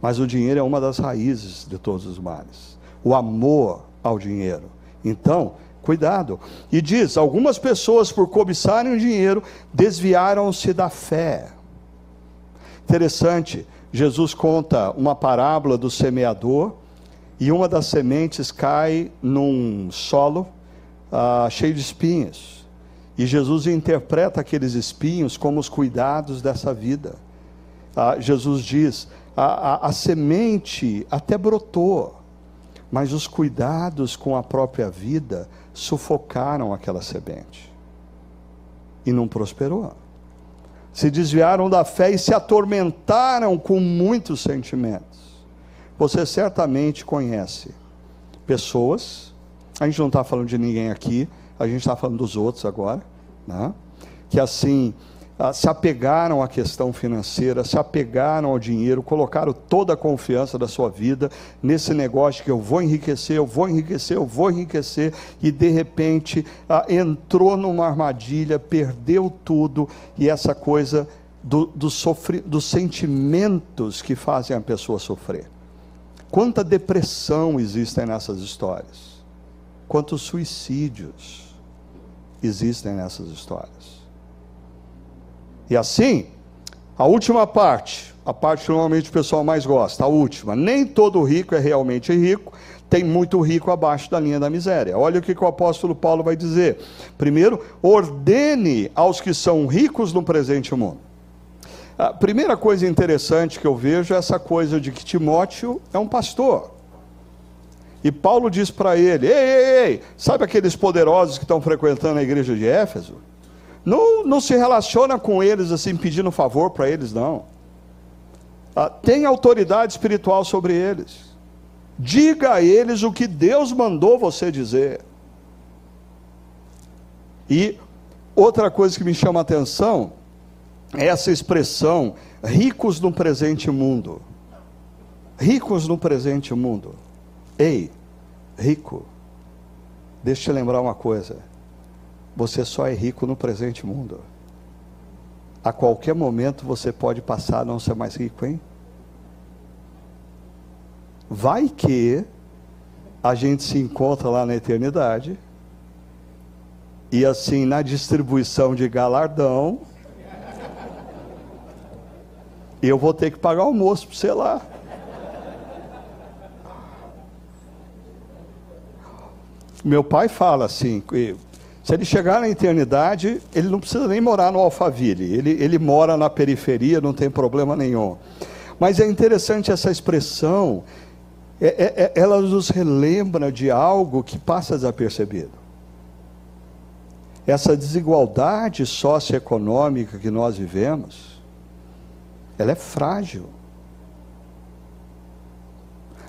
mas o dinheiro é uma das raízes de todos os males. O amor ao dinheiro. Então, cuidado. E diz: algumas pessoas, por cobiçarem o dinheiro, desviaram-se da fé. Interessante, Jesus conta uma parábola do semeador, e uma das sementes cai num solo ah, cheio de espinhos. E Jesus interpreta aqueles espinhos como os cuidados dessa vida. Ah, Jesus diz: a, a, a semente até brotou, mas os cuidados com a própria vida sufocaram aquela semente. E não prosperou. Se desviaram da fé e se atormentaram com muitos sentimentos. Você certamente conhece pessoas, a gente não está falando de ninguém aqui, a gente está falando dos outros agora, né? que assim se apegaram à questão financeira, se apegaram ao dinheiro, colocaram toda a confiança da sua vida nesse negócio que eu vou enriquecer, eu vou enriquecer, eu vou enriquecer, e de repente ah, entrou numa armadilha, perdeu tudo, e essa coisa do, do dos sentimentos que fazem a pessoa sofrer. Quanta depressão existem nessas histórias, quantos suicídios existem nessas histórias. E assim, a última parte, a parte que normalmente o pessoal mais gosta, a última, nem todo rico é realmente rico, tem muito rico abaixo da linha da miséria. Olha o que o apóstolo Paulo vai dizer. Primeiro, ordene aos que são ricos no presente mundo. A primeira coisa interessante que eu vejo é essa coisa de que Timóteo é um pastor. E Paulo diz para ele: ei, ei, ei, sabe aqueles poderosos que estão frequentando a igreja de Éfeso? Não, não se relaciona com eles assim, pedindo favor para eles, não. Ah, tem autoridade espiritual sobre eles. Diga a eles o que Deus mandou você dizer. E outra coisa que me chama a atenção é essa expressão: ricos no presente mundo. Ricos no presente mundo. Ei, rico, deixa eu te lembrar uma coisa. Você só é rico no presente mundo. A qualquer momento você pode passar a não ser mais rico, hein? Vai que a gente se encontra lá na eternidade e assim na distribuição de galardão eu vou ter que pagar almoço para você lá. Meu pai fala assim: se ele chegar na eternidade, ele não precisa nem morar no Alphaville, ele, ele mora na periferia, não tem problema nenhum. Mas é interessante essa expressão, é, é, é ela nos relembra de algo que passa desapercebido. Essa desigualdade socioeconômica que nós vivemos, ela é frágil.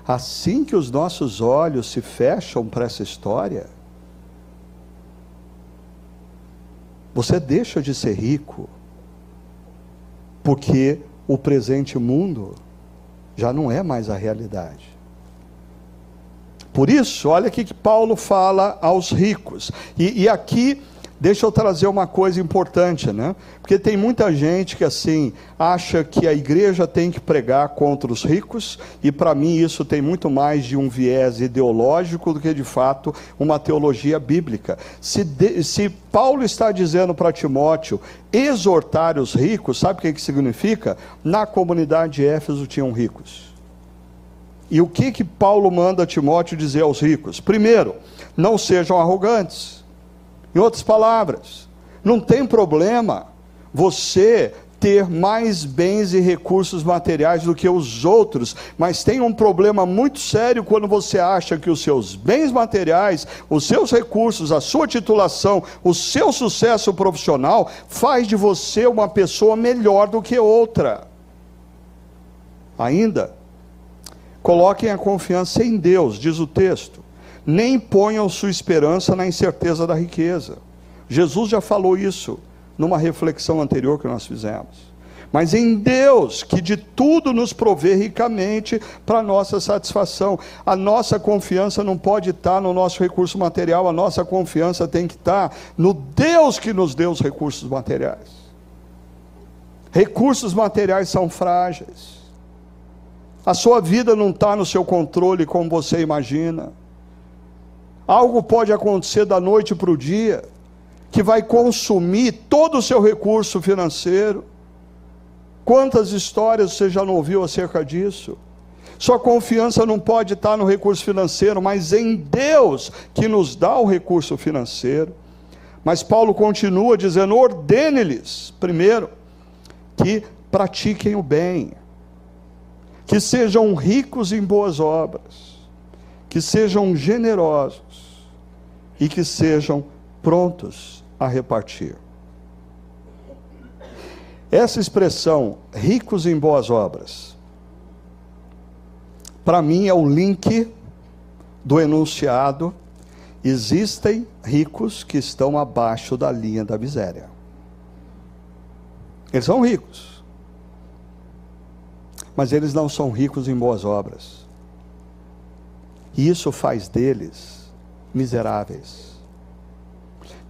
Assim que os nossos olhos se fecham para essa história, você deixa de ser rico, porque o presente mundo já não é mais a realidade. Por isso, olha aqui que Paulo fala aos ricos. E, e aqui Deixa eu trazer uma coisa importante, né? Porque tem muita gente que assim acha que a igreja tem que pregar contra os ricos, e para mim isso tem muito mais de um viés ideológico do que de fato uma teologia bíblica. Se, de, se Paulo está dizendo para Timóteo exortar os ricos, sabe o que, que significa? Na comunidade de Éfeso tinham ricos. E o que que Paulo manda Timóteo dizer aos ricos? Primeiro, não sejam arrogantes. Em outras palavras, não tem problema você ter mais bens e recursos materiais do que os outros, mas tem um problema muito sério quando você acha que os seus bens materiais, os seus recursos, a sua titulação, o seu sucesso profissional faz de você uma pessoa melhor do que outra. Ainda, coloquem a confiança em Deus, diz o texto nem ponham sua esperança na incerteza da riqueza. Jesus já falou isso numa reflexão anterior que nós fizemos. mas em Deus, que de tudo nos provê ricamente para nossa satisfação. A nossa confiança não pode estar no nosso recurso material, a nossa confiança tem que estar no Deus que nos deu os recursos materiais. Recursos materiais são frágeis. A sua vida não está no seu controle como você imagina. Algo pode acontecer da noite para o dia que vai consumir todo o seu recurso financeiro. Quantas histórias você já não ouviu acerca disso? Sua confiança não pode estar no recurso financeiro, mas em Deus que nos dá o recurso financeiro. Mas Paulo continua dizendo: ordene-lhes, primeiro, que pratiquem o bem, que sejam ricos em boas obras, que sejam generosos e que sejam prontos a repartir. Essa expressão, ricos em boas obras, para mim é o link do enunciado: existem ricos que estão abaixo da linha da miséria. Eles são ricos, mas eles não são ricos em boas obras. E isso faz deles miseráveis.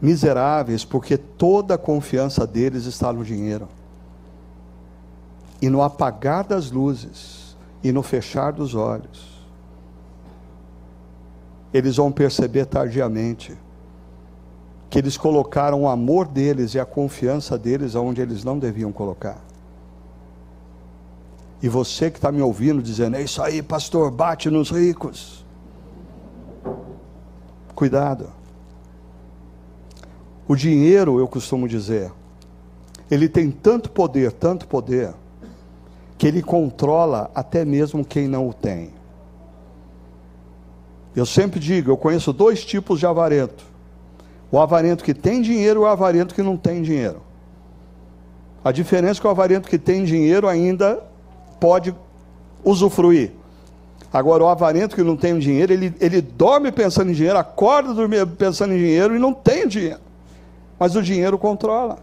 Miseráveis porque toda a confiança deles está no dinheiro. E no apagar das luzes e no fechar dos olhos, eles vão perceber tardiamente que eles colocaram o amor deles e a confiança deles onde eles não deviam colocar. E você que está me ouvindo dizendo, é isso aí, pastor, bate nos ricos. Cuidado. O dinheiro, eu costumo dizer, ele tem tanto poder, tanto poder, que ele controla até mesmo quem não o tem. Eu sempre digo, eu conheço dois tipos de avarento o avarento que tem dinheiro e o avarento que não tem dinheiro. A diferença é que o avarento que tem dinheiro ainda pode usufruir. Agora, o avarento que não tem dinheiro, ele, ele dorme pensando em dinheiro, acorda dormindo pensando em dinheiro e não tem dinheiro. Mas o dinheiro controla.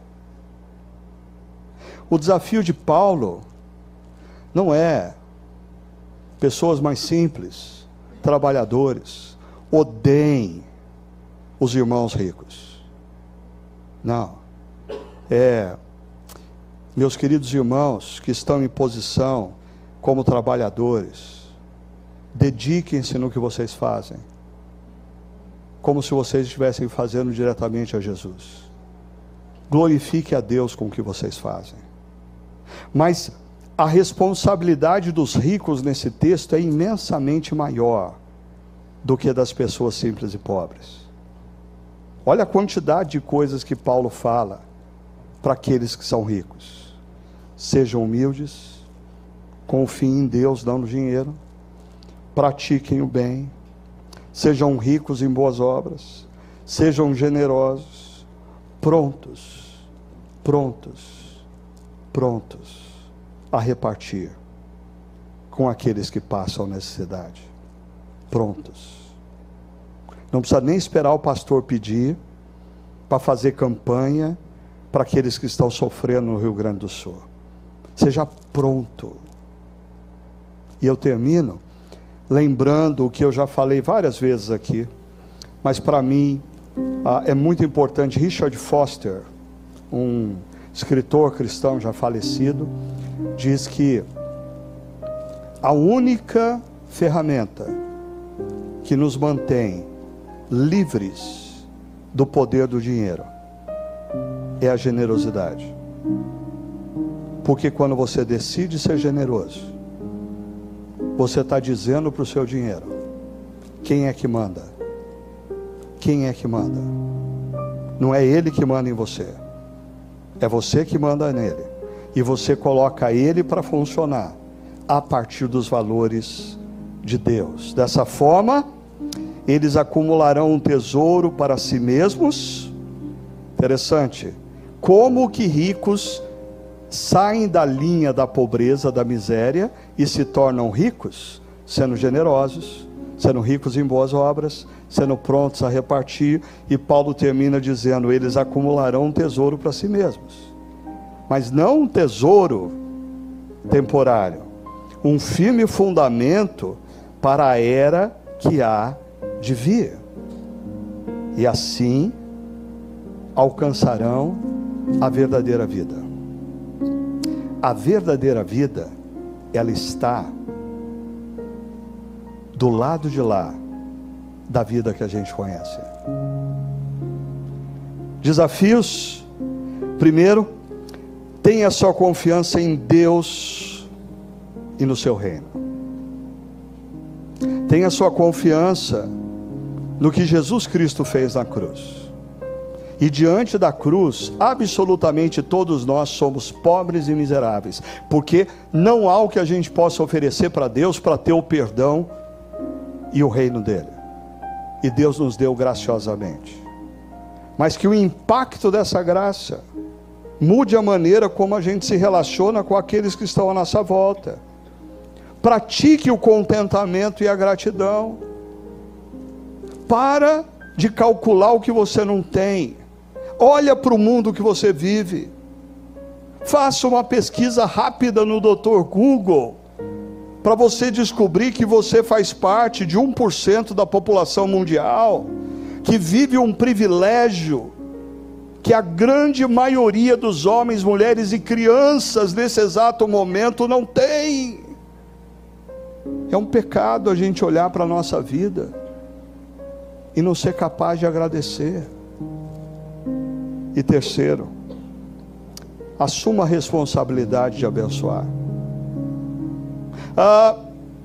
O desafio de Paulo não é pessoas mais simples, trabalhadores, odeiem os irmãos ricos. Não. É, meus queridos irmãos que estão em posição como trabalhadores, dediquem-se no que vocês fazem, como se vocês estivessem fazendo diretamente a Jesus. Glorifique a Deus com o que vocês fazem. Mas a responsabilidade dos ricos nesse texto é imensamente maior do que a das pessoas simples e pobres. Olha a quantidade de coisas que Paulo fala para aqueles que são ricos. Sejam humildes, confiem em Deus, dando dinheiro, pratiquem o bem, sejam ricos em boas obras, sejam generosos, prontos, prontos, prontos a repartir com aqueles que passam necessidade. Prontos. Não precisa nem esperar o pastor pedir para fazer campanha para aqueles que estão sofrendo no Rio Grande do Sul. Seja pronto. E eu termino lembrando o que eu já falei várias vezes aqui, mas para mim ah, é muito importante. Richard Foster, um escritor cristão já falecido, diz que a única ferramenta que nos mantém livres do poder do dinheiro é a generosidade. Porque quando você decide ser generoso, você está dizendo para o seu dinheiro: quem é que manda? Quem é que manda? Não é ele que manda em você, é você que manda nele. E você coloca ele para funcionar a partir dos valores de Deus. Dessa forma, eles acumularão um tesouro para si mesmos. Interessante. Como que ricos saem da linha da pobreza, da miséria e se tornam ricos? Sendo generosos, sendo ricos em boas obras, sendo prontos a repartir. E Paulo termina dizendo: eles acumularão um tesouro para si mesmos. mas não um tesouro temporário, um firme fundamento para a era que há de vir. E assim alcançarão a verdadeira vida. A verdadeira vida, ela está do lado de lá da vida que a gente conhece. Desafios. Primeiro, tenha sua confiança em Deus e no seu reino. Tenha sua confiança no que Jesus Cristo fez na cruz. E diante da cruz, absolutamente todos nós somos pobres e miseráveis, porque não há o que a gente possa oferecer para Deus para ter o perdão e o reino dele. E Deus nos deu graciosamente. Mas que o impacto dessa graça mude a maneira como a gente se relaciona com aqueles que estão à nossa volta. Pratique o contentamento e a gratidão. Para de calcular o que você não tem. Olha para o mundo que você vive. Faça uma pesquisa rápida no Dr. Google para você descobrir que você faz parte de 1% da população mundial, que vive um privilégio que a grande maioria dos homens, mulheres e crianças nesse exato momento não tem. É um pecado a gente olhar para a nossa vida e não ser capaz de agradecer. E terceiro, assuma a responsabilidade de abençoar. Ah,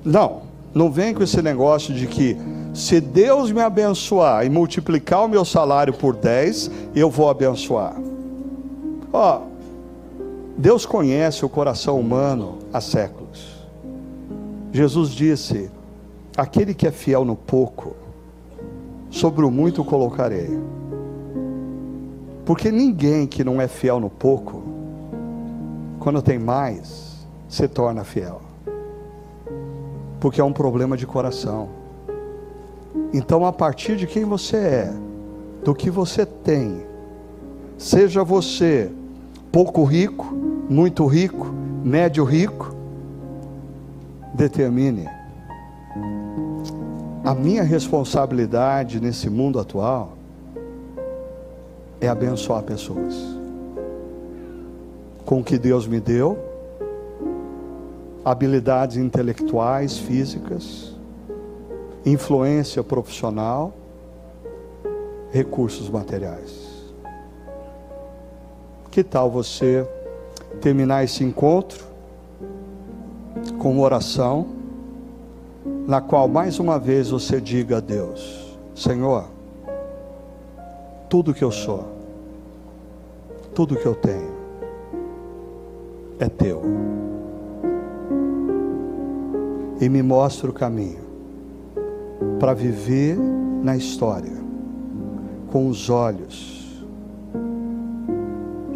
não, não vem com esse negócio de que se Deus me abençoar e multiplicar o meu salário por 10, eu vou abençoar. Ó, Deus conhece o coração humano há séculos. Jesus disse: Aquele que é fiel no pouco, sobre o muito colocarei. Porque ninguém que não é fiel no pouco, quando tem mais, se torna fiel. Porque é um problema de coração. Então, a partir de quem você é, do que você tem, seja você pouco rico, muito rico, médio rico, determine. A minha responsabilidade nesse mundo atual é abençoar pessoas. Com o que Deus me deu, habilidades intelectuais, físicas, influência profissional, recursos materiais. Que tal você terminar esse encontro com uma oração, na qual mais uma vez você diga a Deus: Senhor, tudo que eu sou, tudo que eu tenho é teu. E me mostra o caminho para viver na história com os olhos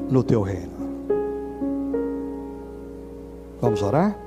no teu reino. Vamos orar?